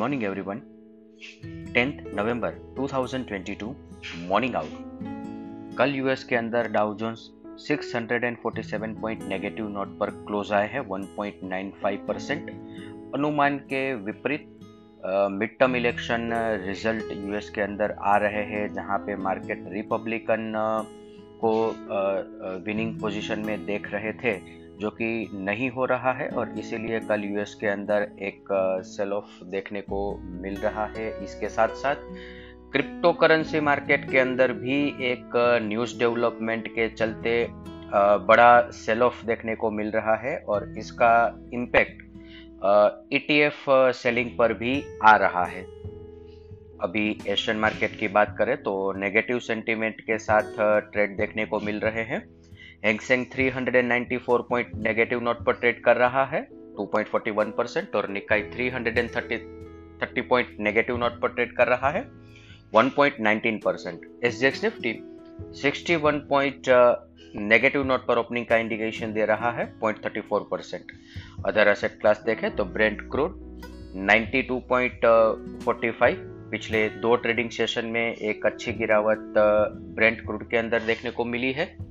morning, everyone. 10th नवंबर 2022 morning out कल US के अंदर Dow Jones 647 point negative note पर क्लोज आए हैं 1.95 परसेंट अनुमान के विपरीत mid term election result US के अंदर आ रहे हैं, जहाँ पे मार्केट रिपब्लिकन को विनिंग पोजीशन में देख रहे थे। जो कि नहीं हो रहा है और इसीलिए कल यूएस के अंदर एक सेल ऑफ़ देखने को मिल रहा है। इसके साथ साथ क्रिप्टो करेंसी मार्केट के अंदर भी एक न्यूज़ डेवलपमेंट के चलते बड़ा सेल ऑफ़ देखने को मिल रहा है और इसका इम्पैक्ट ईटीएफ सेलिंग पर भी आ रहा है। अभी एशियन मार्केट की बात करें तो नेगेटिव सेंटीमेंट के साथ ट्रेड देखने को मिल रहे हैं। Hang Seng 394 point negative note पर ट्रेड कर रहा है 2.41 परसेंट और निकाई 330 30 पॉइंट नेगेटिव नोट पर ट्रेड कर रहा है 1.19 percent S Nifty 61 point negative note पर ओपनिंग का इंडिकेशन दे रहा है 0.34 परसेंट अदर एसेट क्लास देखें तो ब्रेंड क्रूड 92.45 पिछले दो ट्रेडिंग सेशन में एक अच्छी गिरावट ब्रेंड क्रूड के अंदर देखने को मिली है।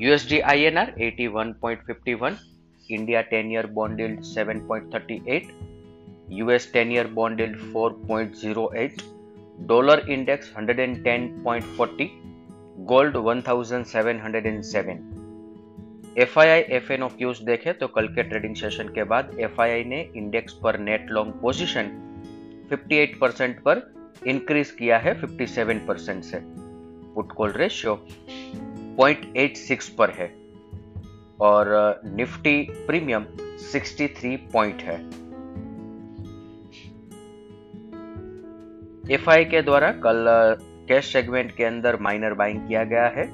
USD INR 81.51, India 10 year bond yield 7.38, US 10 year bond yield 4.08, dollar index 110.40, gold 1707. F I I F N cues देखे तो कल के ट्रेडिंग सेशन के बाद एफ़ आई आई ने इंडेक्स पर नेट लॉन्ग पोजीशन 58 परसेंट पर इंक्रीज किया है 57 परसेंट से पुट कॉल रेशियो 0.86 पर है और निफ्टी प्रीमियम 63 पॉइंट है। एफआई के द्वारा कल कैश सेगमेंट के अंदर माइनर बाइंग किया गया है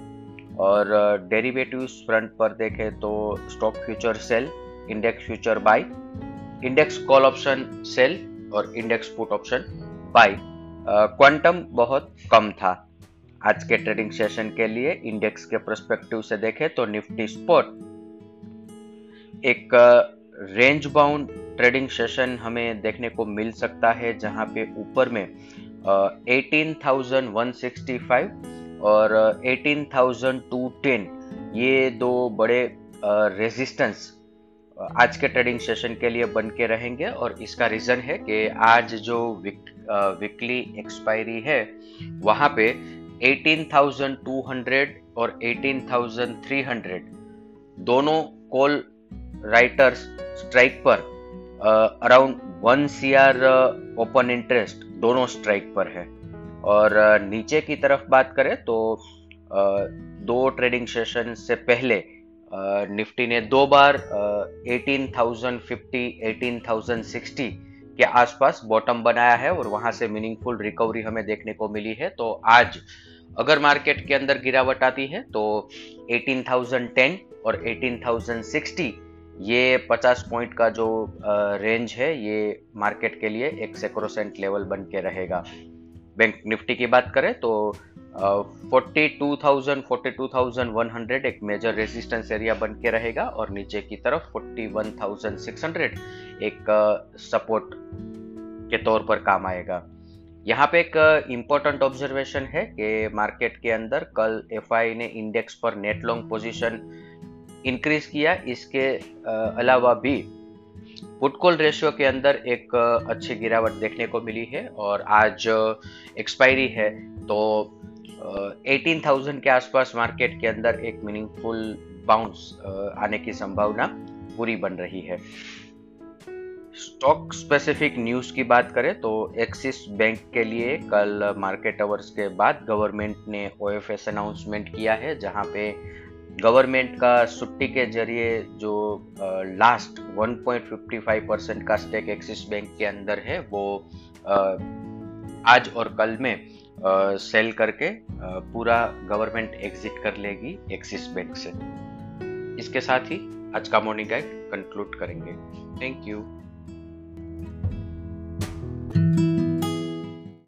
और डेरिवेटिव्स फ्रंट पर देखें तो stock future sell index future buy index call option sell और index put option buy quantum बहुत कम था। आज के ट्रेडिंग सेशन के लिए इंडेक्स के परस्पेक्टिव से देखें तो निफ्टी स्पॉट एक रेंज बाउंड ट्रेडिंग सेशन हमें देखने को मिल सकता है जहाँ पे ऊपर में 18,165 और 18,210 ये दो बड़े रेजिस्टेंस आज के ट्रेडिंग सेशन के लिए बन के रहेंगे और इसका रीजन है कि आज जो विक, वीकली एक्सपायरी है वहाँ पे 18,200 और 18,300 दोनों कॉल राइटर्स स्ट्राइक पर around one C R open interest दोनों स्ट्राइक पर है। और नीचे की तरफ़ बात करें तो दो ट्रेडिंग सेशन से पहले निफ्टी ने दो बार 18,050, 18,060 के आसपास बॉटम बनाया है और वहाँ से मीनिंगफुल रिकवरी हमें देखने को मिली है। तो आज अगर मार्केट के अंदर गिरावट आती है तो 18,010 और 18,060 ये 50 पॉइंट का जो रेंज है ये मार्केट के लिए एक सेक्रोसेंट लेवल बन के रहेगा। बैंक निफ्टी की बात करें तो forty two thousand forty two thousand one hundred एक मेजर रेजिस्टेंस एरिया बन के रहेगा और नीचे की तरफ़ forty one thousand six hundred एक सपोर्ट के तौर पर काम आएगा। यहाँ पे एक इम्पोर्टेंट ऑब्जर्वेशन है कि मार्केट के अंदर कल एफआई ने इंडेक्स पर नेट लॉन्ग पोजीशन इंक्रीज किया। इसके अलावा भी पुटकॉल रेशियो के अंदर एक अच्छी गिरावट देखने को मिली है और आज एक्सपायरी है। तो 18,000 के आसपास मार्केट के अंदर एक मीनिंगफुल बाउंस आने की संभावना पूरी बन रही है। स्टॉक स्पेसिफिक न्यूज़ की बात करें तो एक्सिस बैंक के लिए कल मार्केट आवर्स के बाद गवर्नमेंट ने ओएफएस अनाउंसमेंट किया है जहाँ पे गवर्नमेंट का छुट्टी के ज़रिए जो लास्ट 1.55 परसेंट का स्टेक एक्सिस बैंक के अंदर है वो आज और कल में सेल करके पूरा गवर्नमेंट एग्जिट कर लेगी एक्सिस बैंक से। इसके साथ ही आज का मॉर्निंग गाइड कंक्लूड करेंगे। Thank you